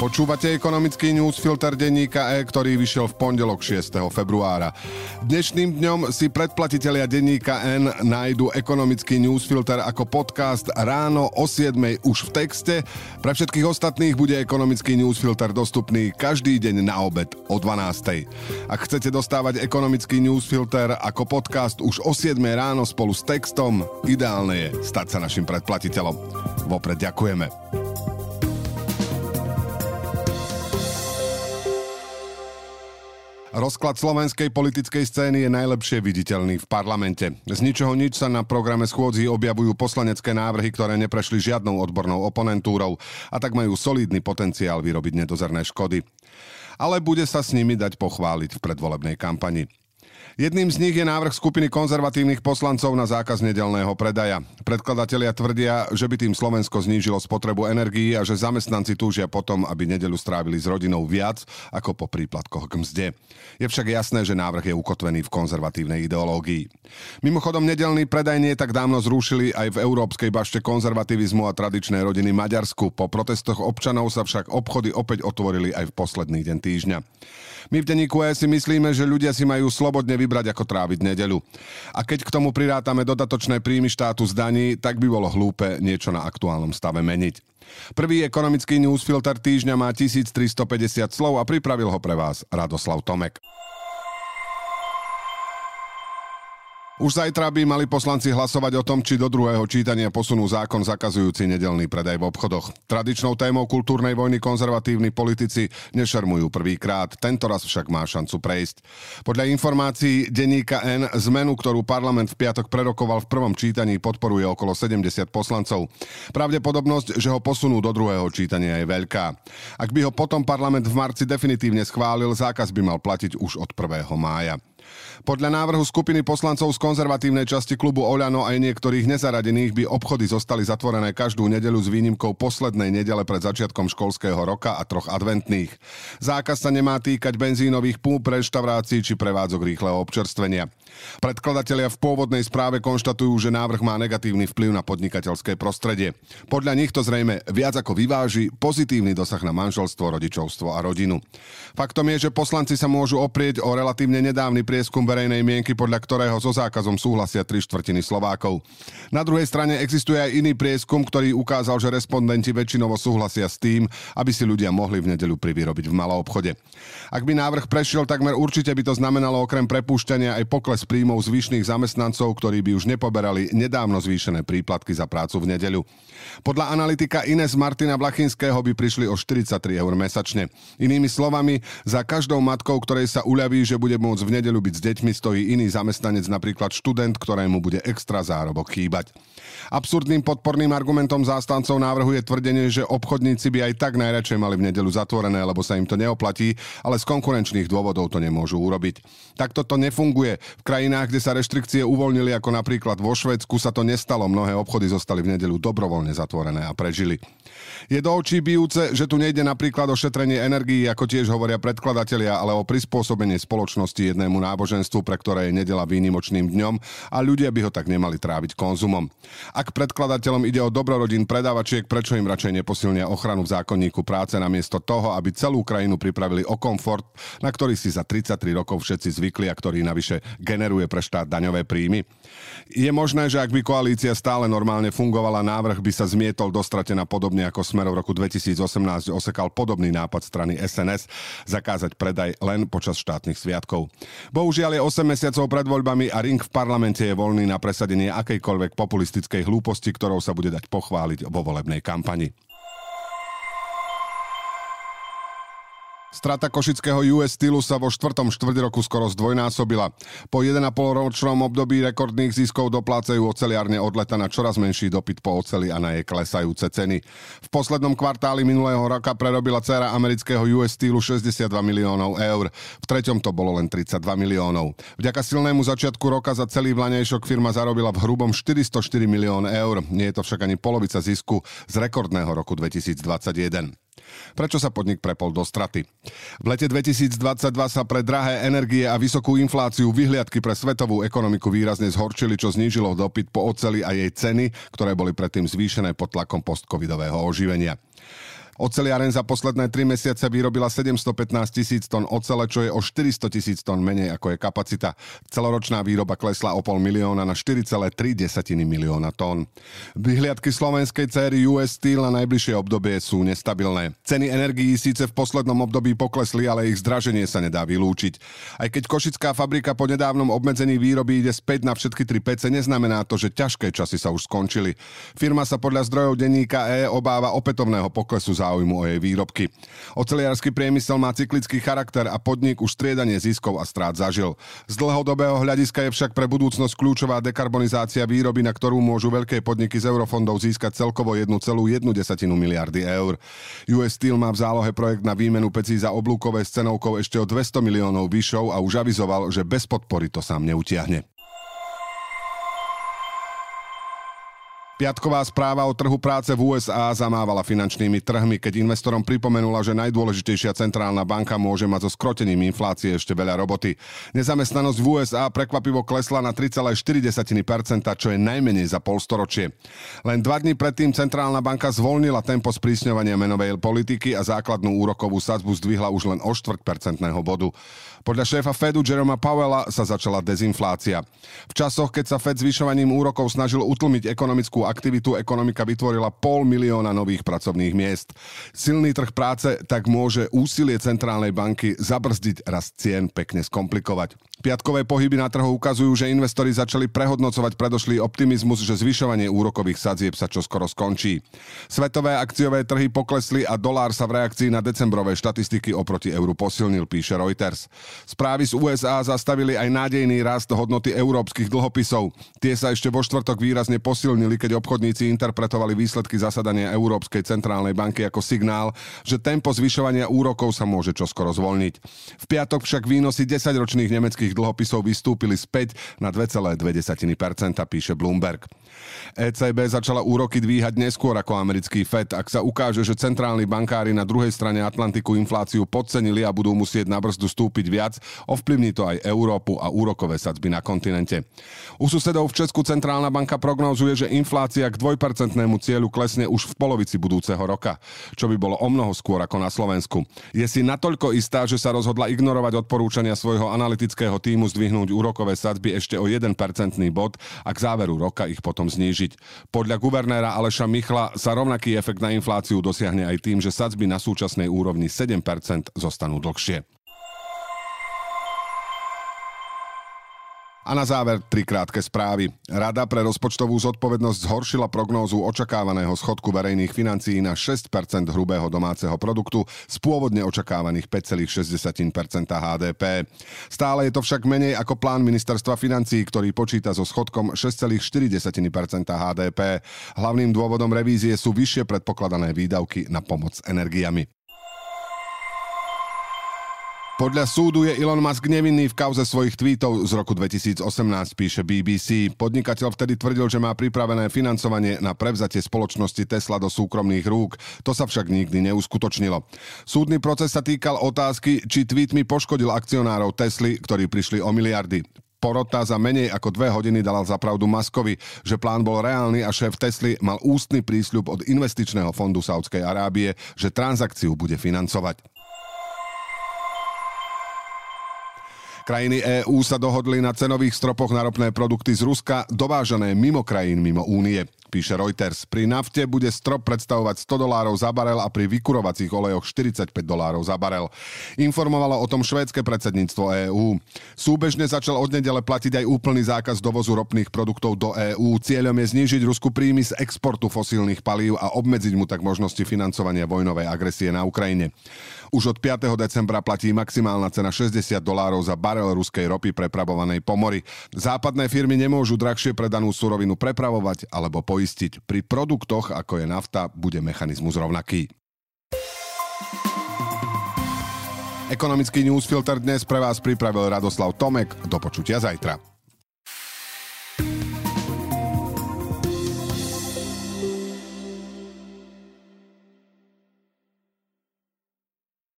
Počúvate ekonomický newsfilter denníka E, ktorý vyšiel v pondelok 6. februára. Dnešným dňom si predplatitelia denníka N nájdu ekonomický newsfilter ako podcast ráno o 7. už v texte. Pre všetkých ostatných bude ekonomický newsfilter dostupný každý deň na obed o 12. Ak chcete dostávať ekonomický newsfilter ako podcast už o 7. ráno spolu s textom, ideálne je stať sa našim predplatiteľom. Vopred ďakujeme. Rozklad slovenskej politickej scény je najlepšie viditeľný v parlamente. Z ničoho nič sa na programe schôdzi objavujú poslanecké návrhy, ktoré neprešli žiadnou odbornou oponentúrou a tak majú solidný potenciál vyrobiť nedozerné škody. Ale bude sa s nimi dať pochváliť v predvolebnej kampani. Jedným z nich je návrh skupiny konzervatívnych poslancov na zákaz nedelného predaja. Predkladatelia tvrdia, že by tým Slovensko znížilo spotrebu energií a že zamestnanci túžia potom, aby nedelu strávili s rodinou viac ako po príplatkoch k mzde. Je však jasné, že návrh je ukotvený v konzervatívnej ideológii. Mimochodom, nedelný predaj nie tak dávno zrušili aj v európskej bašte konzervativizmu a tradičnej rodiny Maďarsku. Po protestoch občanov sa však obchody opäť otvorili aj v posledný deň týždňa. My v denníku E si myslíme, že ľudia si majú slobodne vybrať, ako tráviť nedeľu. A keď k tomu prirátame dodatočné príjmy štátu z daní, tak by bolo hlúpe niečo na aktuálnom stave meniť. Prvý ekonomický newsfilter týždňa má 1350 slov a pripravil ho pre vás Radoslav Tomek. Už zajtra by mali poslanci hlasovať o tom, či do druhého čítania posunú zákon zakazujúci nedelný predaj v obchodoch. Tradičnou témou kultúrnej vojny konzervatívni politici nešarmujú prvýkrát, tento raz však má šancu prejsť. Podľa informácií denníka N zmenu, ktorú parlament v piatok prerokoval v prvom čítaní, podporuje okolo 70 poslancov. Pravdepodobnosť, že ho posunú do druhého čítania je veľká. Ak by ho potom parlament v marci definitívne schválil, zákaz by mal platiť už od 1. mája. Podľa návrhu skupiny poslancov z konzervatívnej časti klubu Oľano aj niektorých nezaradených by obchody zostali zatvorené každú nedeľu s výnimkou poslednej nedele pred začiatkom školského roka a troch adventných. Zákaz sa nemá týkať benzínových púb, reštaurácií či prevádzok rýchleho občerstvenia. Predkladatelia v pôvodnej správe konštatujú, že návrh má negatívny vplyv na podnikateľské prostredie. Podľa nich to zrejme viac ako vyváži pozitívny dosah na manželstvo, rodičovstvo a rodinu. Faktom je, že poslanci sa môžu oprieť o relatívne nedávny prieskum verejnej mienky, podľa ktorého so zákazom súhlasia tri štvrtiny Slovákov. Na druhej strane existuje aj iný prieskum, ktorý ukázal, že respondenti väčšinovo súhlasia s tým, aby si ľudia mohli v nedeľu privyrobiť v malom obchode. Ak by návrh prešiel, takmer určite by to znamenalo okrem prepúšťania aj pokles príjmov zvyšných zamestnancov, ktorí by už nepoberali nedávno zvýšené príplatky za prácu v nedeľu. Podľa analytika Ines Martina Blachinského by prišli o 43 eur mesačne. Inými slovami, za každou matkou, ktorej sa uľaví, že bude môcť v nedeľu byť s deťmi, stojí iný zamestnanec, napríklad študent, ktorému bude extra zárobok chýbať. Absurdným podporným argumentom zástancov návrhu je tvrdenie, že obchodníci by aj tak najradšej mali v nedelu zatvorené, lebo sa im to neoplatí, ale z konkurenčných dôvodov to nemôžu urobiť. Takto to nefunguje. V krajinách, kde sa reštrikcie uvoľnili, ako napríklad vo Švedsku, sa to nestalo. Mnohé obchody zostali v nedelu dobrovoľne zatvorené a prežili. Je do očí bijúce, že tu nejde napríklad o šetrenie energií, ako tiež hovoria predkladatelia, ale o prispôsobenie spoločnosti jednému náboženstvu, pre ktoré je nedela výnimočným dňom a ľudia by ho tak nemali tráviť konzumom. Ak predkladateľom ide o dobrorodín predávačiek, prečo im radšej neposilnia ochranu v zákonníku práce namiesto toho, aby celú krajinu pripravili o komfort, na ktorý si za 33 rokov všetci zvykli a ktorý navyše generuje pre štát daňové príjmy? Je možné, že ak by koalícia stále normálne fungovala, návrh by sa zmietol dostratená podobne ako sme Smer v roku 2018 osekal podobný nápad strany SNS zakázať predaj len počas štátnych sviatkov. Bohužiaľ je 8 mesiacov pred voľbami a ring v parlamente je voľný na presadenie akejkoľvek populistickej hlúposti, ktorou sa bude dať pochváliť vo volebnej kampani. Strata košického US Steelu sa vo štvrtom štvrť roku skoro zdvojnásobila. Po 1,5 ročnom období rekordných ziskov doplácajú oceliárne od leta na čoraz menší dopyt po oceli a na jej klesajúce ceny. V poslednom kvartáli minulého roka prerobila dcera amerického US Steelu 62 miliónov eur. V treťom to bolo len 32 miliónov. Vďaka silnému začiatku roka za celý vlanejšok firma zarobila v hrubom 404 milión eur. Nie je to však ani polovica zisku z rekordného roku 2021. Prečo sa podnik prepol do straty? V lete 2022 sa pre drahé energie a vysokú infláciu vyhliadky pre svetovú ekonomiku výrazne zhorčili, čo znížilo dopyt po oceli a jej ceny, ktoré boli predtým zvýšené pod tlakom postcovidového oživenia. Oceliaren za posledné 3 mesiace vyrobila 715 tisíc tón ocele, čo je o 400 tisíc tón menej ako je kapacita. Celoročná výroba klesla o pol milióna na 4,3 milióna tón. Vyhliadky slovenskej céry US Steel na najbližšie obdobie sú nestabilné. Ceny energií síce v poslednom období poklesli, ale ich zdraženie sa nedá vylúčiť. Aj keď Košická fabrika po nedávnom obmedzení výroby ide späť na všetky tri pece, neznamená to, že ťažké časy sa už skončili. Firma sa podľa zdrojov denníka E obáva opätovného poklesu záujmu o jej výrobky. Oceliarský priemysel má cyklický charakter a podnik už striedanie ziskov a strát zažil. Z dlhodobého hľadiska je však pre budúcnosť kľúčová dekarbonizácia výroby, na ktorú môžu veľké podniky z eurofondov získať celkovo 1,1 miliardy eur. US Steel má v zálohe projekt na výmenu pecí za oblúkové s cenovkou ešte o 200 miliónov vyššou a už avizoval, že bez podpory to sám neutiahne. Piatková správa o trhu práce v USA zamávala finančnými trhmi, keď investorom pripomenula, že najdôležitejšia centrálna banka môže mať so skrotením inflácie ešte veľa roboty. Nezamestnanosť v USA prekvapivo klesla na 3,4%, čo je najmenej za polstoročie. Len dva dní predtým centrálna banka zvolnila tempo sprísňovania menovej politiky a základnú úrokovú sadzbu zdvihla už len o 4 percentného bodu. Podľa šéfa Fedu Jeroma Powella sa začala dezinflácia. V časoch, keď sa Fed zvyšovaním úrokov snažil utlmiť ekonomickú aktivitu ekonomika vytvorila pol milióna nových pracovných miest. Silný trh práce tak môže úsilie centrálnej banky zabrzdiť rast cien pekne skomplikovať. Piatkové pohyby na trhu ukazujú, že investori začali prehodnocovať predošlý optimizmus, že zvyšovanie úrokových sadzieb sa čoskoro skončí. Svetové akciové trhy poklesli a dolár sa v reakcii na decembrové štatistiky oproti euru posilnil, píše Reuters. Správy z USA zastavili aj nádejný rast hodnoty európskych dlhopisov. Tie sa ešte vo štvrtok výrazne posilnili, keď obchodníci interpretovali výsledky zasadania Európskej centrálnej banky ako signál, že tempo zvyšovania úrokov sa môže čoskoro zvolniť. V piatok však výnosy 10-ročných nemeckých dlhopisov vystúpili späť na 2,2%, píše Bloomberg. ECB začala úroky dvíhať neskôr ako americký FED. Ak sa ukáže, že centrálni bankári na druhej strane Atlantiku infláciu podcenili a budú musieť na brzdu stúpiť viac, ovplyvní to aj Európu a úrokové sadzby na kontinente. U susedov v Česku centrálna banka prognozuje, že inflácia k 2% cieľu klesne už v polovici budúceho roka, čo by bolo o mnoho skôr ako na Slovensku. Je si natoľko istá, že sa rozhodla ignorovať odporúčania svojho analytického týmu zdvihnúť úrokové sadzby ešte o 1% bod a k záveru roka ich potom znížiť. Podľa guvernéra Aleša Michla sa rovnaký efekt na infláciu dosiahne aj tým, že sadzby na súčasnej úrovni 7% zostanú dlhšie. A na záver tri krátke správy. Rada pre rozpočtovú zodpovednosť zhoršila prognózu očakávaného schodku verejných financií na 6% hrubého domáceho produktu z pôvodne očakávaných 5,6% HDP. Stále je to však menej ako plán ministerstva financií, ktorý počíta so schodkom 6,4% HDP. Hlavným dôvodom revízie sú vyššie predpokladané výdavky na pomoc energiami. Podľa súdu je Elon Musk nevinný v kauze svojich tweetov z roku 2018, píše BBC. Podnikateľ vtedy tvrdil, že má pripravené financovanie na prevzatie spoločnosti Tesla do súkromných rúk. To sa však nikdy neuskutočnilo. Súdny proces sa týkal otázky, či tweetmi poškodil akcionárov Tesly, ktorí prišli o miliardy. Porota za menej ako dve hodiny dala zapravdu Maskovi, že plán bol reálny a šéf Tesly mal ústny prísľub od investičného fondu Saudskej Arábie, že transakciu bude financovať. Krajiny EÚ sa dohodli na cenových stropoch na ropné produkty z Ruska dovážané mimo krajín mimo únie. Píše Reuters. Pri nafte bude strop predstavovať 100 dolárov za barel a pri vykurovacích olejoch 45 dolárov za barel. Informovalo o tom švédske predsedníctvo EÚ. Súbežne začal od nedele platiť aj úplný zákaz dovozu ropných produktov do EÚ. Cieľom je znížiť Rusku príjmy z exportu fosílnych palív a obmedziť mu tak možnosti financovania vojnovej agresie na Ukrajine. Už od 5. decembra platí maximálna cena 60 dolárov za barel ruskej ropy prepravovanej po mori. Západné firmy nemôžu drahšie predanú surovinu prepravovať alebo poistiť. Pri produktoch, ako je nafta, bude mechanizmus rovnaký. Ekonomický newsfilter dnes pre vás pripravil Radoslav Tomek. Do počutia zajtra.